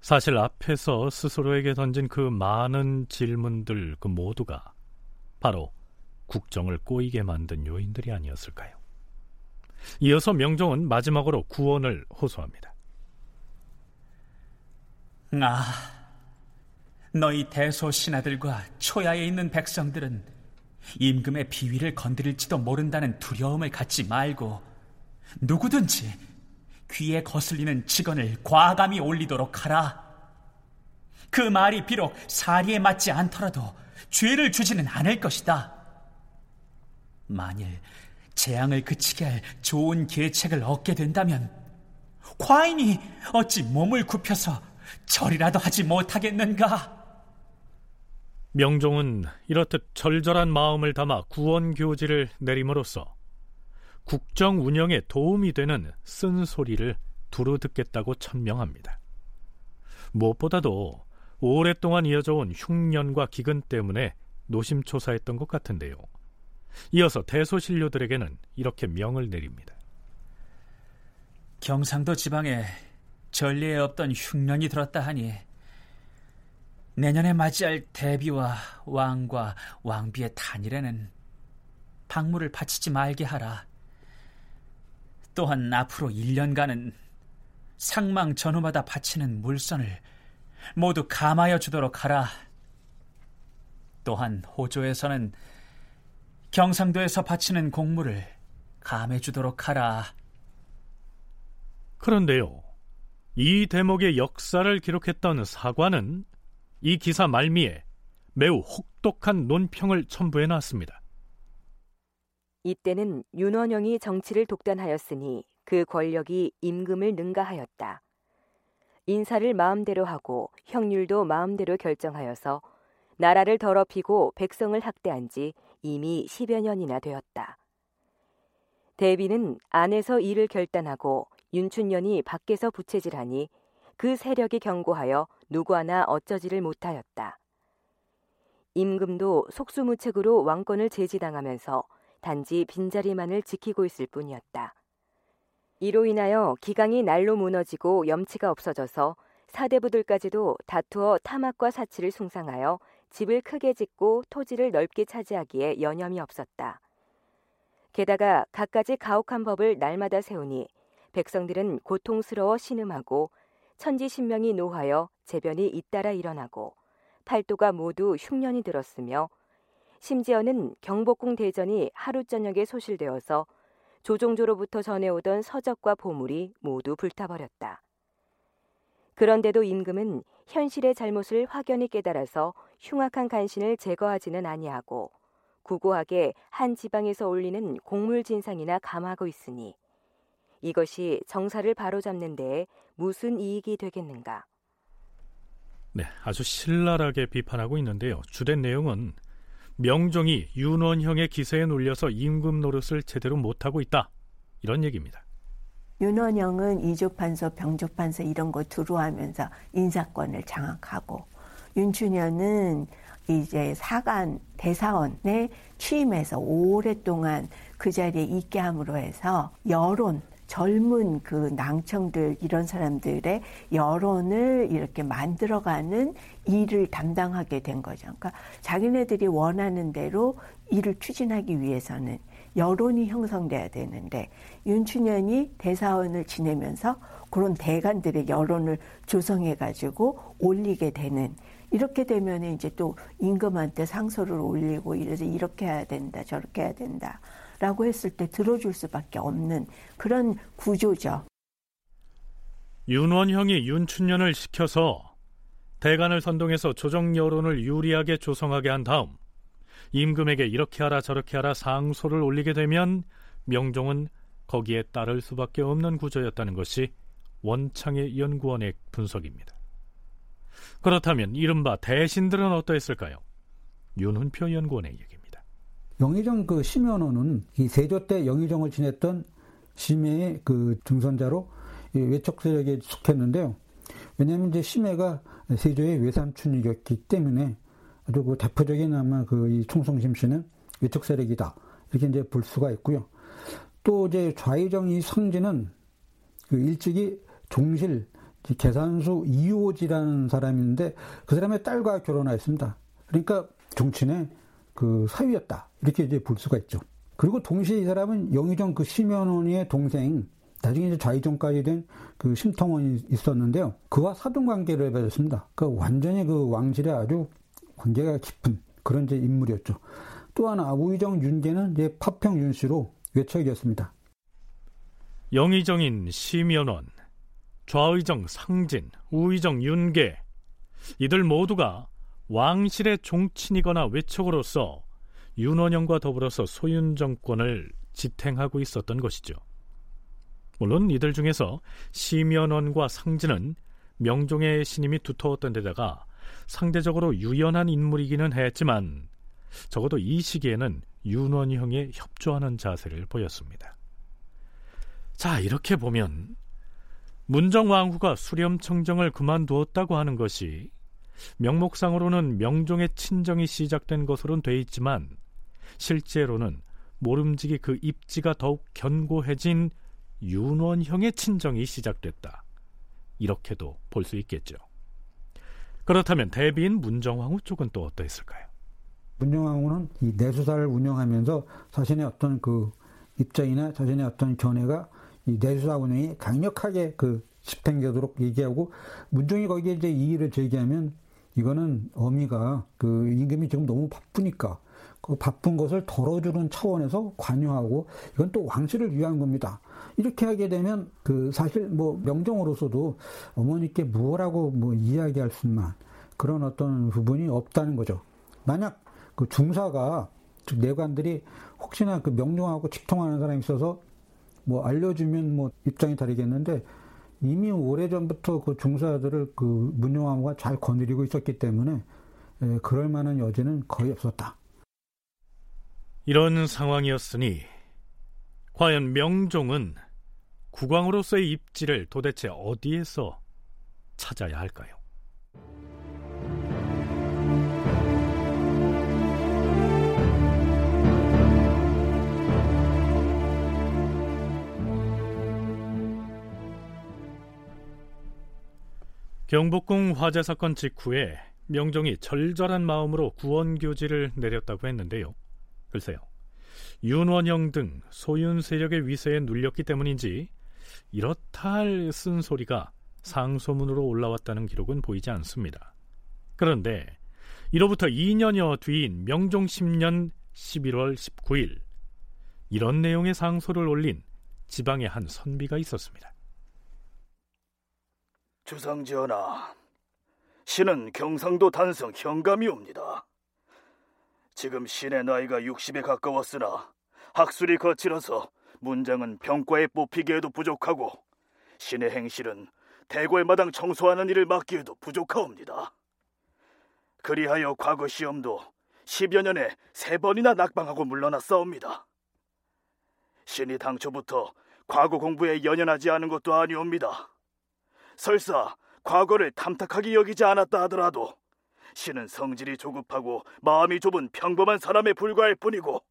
사실 앞에서 스스로에게 던진 그 많은 질문들 그 모두가 바로 국정을 꼬이게 만든 요인들이 아니었을까요? 이어서 명종은 마지막으로 구원을 호소합니다. 아, 너희 대소 신하들과 초야에 있는 백성들은 임금의 비위를 건드릴지도 모른다는 두려움을 갖지 말고 누구든지 귀에 거슬리는 직언을 과감히 올리도록 하라. 그 말이 비록 사리에 맞지 않더라도 죄를 주지는 않을 것이다. 만일 재앙을 그치게 할 좋은 계책을 얻게 된다면 과인이 어찌 몸을 굽혀서 절이라도 하지 못하겠는가? 명종은 이렇듯 절절한 마음을 담아 구원 교지를 내림으로써 국정 운영에 도움이 되는 쓴소리를 두루 듣겠다고 천명합니다. 무엇보다도 오랫동안 이어져온 흉년과 기근 때문에 노심초사했던 것 같은데요. 이어서 대소신료들에게는 이렇게 명을 내립니다. 경상도 지방에 전례에 없던 흉년이 들었다 하니 내년에 맞이할 대비와 왕과 왕비의 탄일에는 박물을 바치지 말게 하라. 또한 앞으로 1년간은 상망 전후마다 바치는 물선을 모두 감하여 주도록 하라. 또한 호조에서는 경상도에서 바치는 공물을 감해 주도록 하라. 그런데요. 이 대목의 역사를 기록했던 사관은 이 기사 말미에 매우 혹독한 논평을 첨부해 놨습니다. 이때는 윤원영이 정치를 독단하였으니 그 권력이 임금을 능가하였다. 인사를 마음대로 하고 형률도 마음대로 결정하여서 나라를 더럽히고 백성을 학대한 지 이미 10여 년이나 되었다. 대비는 안에서 일을 결단하고 윤춘년이 밖에서 부채질하니 그 세력이 경고하여 누구 하나 어쩌지를 못하였다. 임금도 속수무책으로 왕권을 제지당하면서 단지 빈자리만을 지키고 있을 뿐이었다. 이로 인하여 기강이 날로 무너지고 염치가 없어져서 사대부들까지도 다투어 탐악과 사치를 숭상하여 집을 크게 짓고 토지를 넓게 차지하기에 여념이 없었다. 게다가 갖가지 가혹한 법을 날마다 세우니 백성들은 고통스러워 신음하고 천지신명이 노하여 재변이 잇따라 일어나고 팔도가 모두 흉년이 들었으며 심지어는 경복궁 대전이 하루 저녁에 소실되어서 조종조로부터 전해오던 서적과 보물이 모두 불타버렸다. 그런데도 임금은 현실의 잘못을 확연히 깨달아서 흉악한 간신을 제거하지는 아니하고 구고하게 한 지방에서 올리는 곡물 진상이나 감하고 있으니 이것이 정사를 바로잡는 데에 무슨 이익이 되겠는가? 네, 아주 신랄하게 비판하고 있는데요. 주된 내용은 명종이 윤원형의 기세에 놀려서 임금 노릇을 제대로 못하고 있다. 이런 얘기입니다. 윤원형은 이조판서, 병조판서 이런 거 두루하면서 인사권을 장악하고 윤춘현은 이제 사관 대사원에 취임해서 오랫동안 그 자리에 있게 함으로 해서 여론 젊은 그 낭청들 이런 사람들의 여론을 이렇게 만들어가는 일을 담당하게 된 거죠. 그러니까 자기네들이 원하는 대로 일을 추진하기 위해서는 여론이 형성돼야 되는데 윤춘현이 대사원을 지내면서 그런 대관들의 여론을 조성해 가지고 올리게 되는 이렇게 되면 이제 또 임금한테 상소를 올리고 이래서 이렇게 해야 된다 저렇게 해야 된다 라고 했을 때 들어줄 수밖에 없는 그런 구조죠. 윤원형이 윤춘년을 시켜서 대간을 선동해서 조정 여론을 유리하게 조성하게 한 다음 임금에게 이렇게 하라 저렇게 하라 상소를 올리게 되면 명종은 거기에 따를 수밖에 없는 구조였다는 것이 원창의 연구원의 분석입니다. 그렇다면 이른바 대신들은 어떠했을까요? 윤훈표 연구원의 얘기입니다. 영의정 그 심연호는 이 세조 때 영의정을 지냈던 심해의 그 증선자로 외척 세력에 속했는데요. 왜냐하면 이제 심해가 세조의 외삼촌이었기 때문에 아주 그 대표적인 아마 그 총성심 씨는 외척 세력이다 이렇게 이제 볼 수가 있고요. 또 이제 좌의정 이 성진은 그 일찍이 종실 계산수 이호지라는 사람인데 그 사람의 딸과 결혼하였습니다. 그러니까 종친의 그 사위였다. 이렇게 이제 볼 수가 있죠. 그리고 동시에 이 사람은 영의정 그 심연원의 동생, 나중에 이제 좌의정까지 된 그 심통원이 있었는데요. 그와 사돈 관계를 맺었습니다. 그 완전히 그 왕실에 아주 관계가 깊은 그런 이제 인물이었죠. 또 하나 우의정 윤계는 이제 파평 윤씨로 외척이었습니다. 영의정인 심연원, 좌의정 상진, 우의정 윤계 이들 모두가 왕실의 종친이거나 외척으로서 윤원영과 더불어서 소윤 정권을 지탱하고 있었던 것이죠. 물론 이들 중에서 심연원과 상진은 명종의 신임이 두터웠던 데다가 상대적으로 유연한 인물이기는 했지만 적어도 이 시기에는 윤원형에 협조하는 자세를 보였습니다. 자, 이렇게 보면 문정왕후가 수렴청정을 그만두었다고 하는 것이 명목상으로는 명종의 친정이 시작된 것으로는 돼 있지만 실제로는 모름지기 그 입지가 더욱 견고해진 윤원형의 친정이 시작됐다. 이렇게도 볼 수 있겠죠. 그렇다면 대비인 문정왕후 쪽은 또 어떠했을까요? 문정왕후는 이 내수사를 운영하면서 자신의 어떤 그 입장이나 자신의 어떤 견해가 이 내수사 운영이 강력하게 그 집행되도록 얘기하고 문종이 거기에 이제 이의를 제기하면 이거는 어미가 그 임금이 지금 너무 바쁘니까 그 바쁜 것을 덜어주는 차원에서 관여하고 이건 또 왕실을 위한 겁니다. 이렇게 하게 되면 그 사실 뭐 명정으로서도 어머니께 무엇라고 뭐 이야기할 수만 그런 어떤 부분이 없다는 거죠. 만약 그 중사가 즉 내관들이 혹시나 그 명령하고 직통하는 사람이 있어서 뭐 알려주면 뭐 입장이 다르겠는데 이미 오래전부터 그 중사들을 그 문용왕후가 잘 거느리고 있었기 때문에 에, 그럴 만한 여지는 거의 없었다. 이런 상황이었으니 과연 명종은 국왕으로서의 입지를 도대체 어디에서 찾아야 할까요? 경복궁 화재 사건 직후에 명종이 절절한 마음으로 구원교지를 내렸다고 했는데요. 글쎄요. 윤원영 등 소윤 세력의 위세에 눌렸기 때문인지 이렇다 할 쓴소리가 상소문으로 올라왔다는 기록은 보이지 않습니다. 그런데 이로부터 2년여 뒤인 명종 10년 11월 19일 이런 내용의 상소를 올린 지방의 한 선비가 있었습니다. 주상전하, 신은 경상도 단성 현감이옵니다. 지금 신의 나이가 60에 가까웠으나 학술이 거칠어서 문장은 병과에 뽑히기에도 부족하고 신의 행실은 대궐마당 청소하는 일을 맡기에도 부족하옵니다. 그리하여 과거 시험도 10여 년에 세 번이나 낙방하고 물러났사옵니다. 신이 당초부터 과거 공부에 연연하지 않은 것도 아니옵니다. 설사 과거를 탐탁하게 여기지 않았다 하더라도 신은 성질이 조급하고 마음이 좁은 평범한 사람에 불과할 뿐이고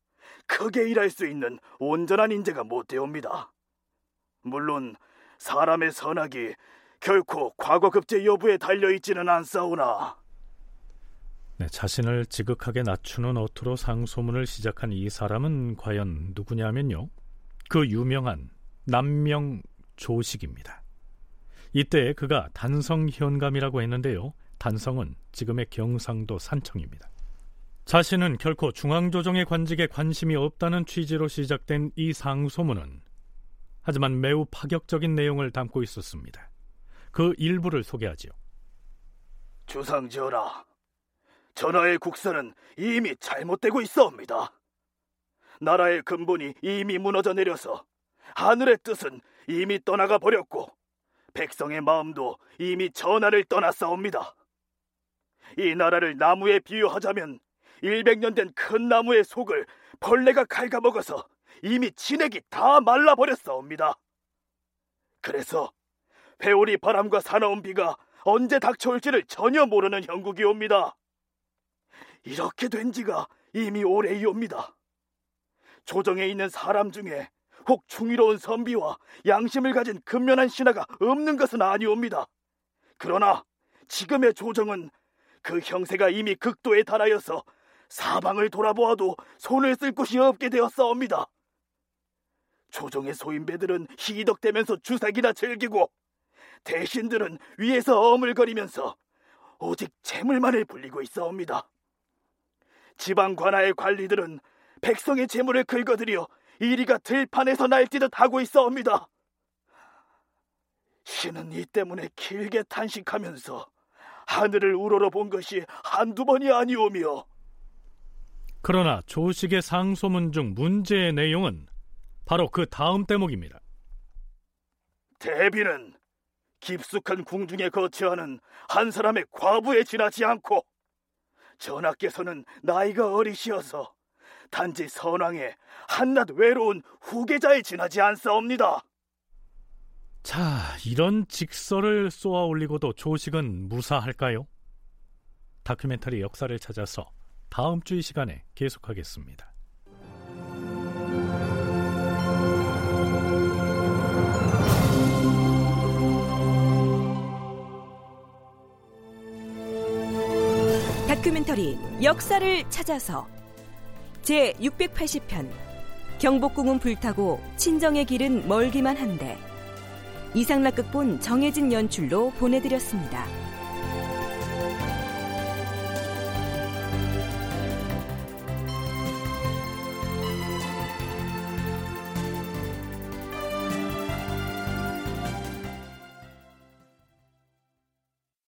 크게 일할 수 있는 온전한 인재가 못 되옵니다. 물론 사람의 선악이 결코 과거 급제 여부에 달려 있지는 않사오나 네, 자신을 지극하게 낮추는 어투로 상소문을 시작한 이 사람은 과연 누구냐면요. 그 유명한 남명 조식입니다. 이때 그가 단성 현감이라고 했는데요. 단성은 지금의 경상도 산청입니다. 자신은 결코 중앙조정의 관직에 관심이 없다는 취지로 시작된 이 상소문은 하지만 매우 파격적인 내용을 담고 있었습니다. 그 일부를 소개하지요. 주상전하, 전하의 국사는 이미 잘못되고 있어옵니다. 나라의 근본이 이미 무너져 내려서 하늘의 뜻은 이미 떠나가 버렸고 백성의 마음도 이미 전하를 떠났사옵니다. 이 나라를 나무에 비유하자면 100년 된 큰 나무의 속을 벌레가 갉아먹어서 이미 진액이 다 말라버렸사옵니다. 그래서 회오리 바람과 사나운 비가 언제 닥쳐올지를 전혀 모르는 형국이옵니다. 이렇게 된 지가 이미 오래이옵니다. 조정에 있는 사람 중에 혹 충의로운 선비와 양심을 가진 근면한 신하가 없는 것은 아니옵니다. 그러나 지금의 조정은 그 형세가 이미 극도에 달하여서 사방을 돌아보아도 손을 쓸 곳이 없게 되었사옵니다. 조정의 소인배들은 희덕대면서 주사기나 즐기고 대신들은 위에서 어물거리면서 오직 재물만을 불리고 있사옵니다. 지방 관아의 관리들은 백성의 재물을 긁어들여 이리가 들판에서 날뛰듯 하고 있어옵니다. 신은 이 때문에 길게 탄식하면서 하늘을 우러러 본 것이 한두 번이 아니오며 그러나 조식의 상소문 중 문제의 내용은 바로 그 다음 대목입니다. 대비는 깊숙한 궁중에 거처하는 한 사람의 과부에 지나지 않고 전하께서는 나이가 어리시어서 단지 선왕의 한낱 외로운 후계자에 지나지 않사옵니다. 자, 이런 직설을 쏘아 올리고도 조식은 무사할까요? 다큐멘터리 역사를 찾아서 다음 주이 시간에 계속하겠습니다. 다큐멘터리 역사를 찾아서 제 680편 경복궁은 불타고 친정의 길은 멀기만 한데 이상락 극본 정해진 연출로 보내드렸습니다.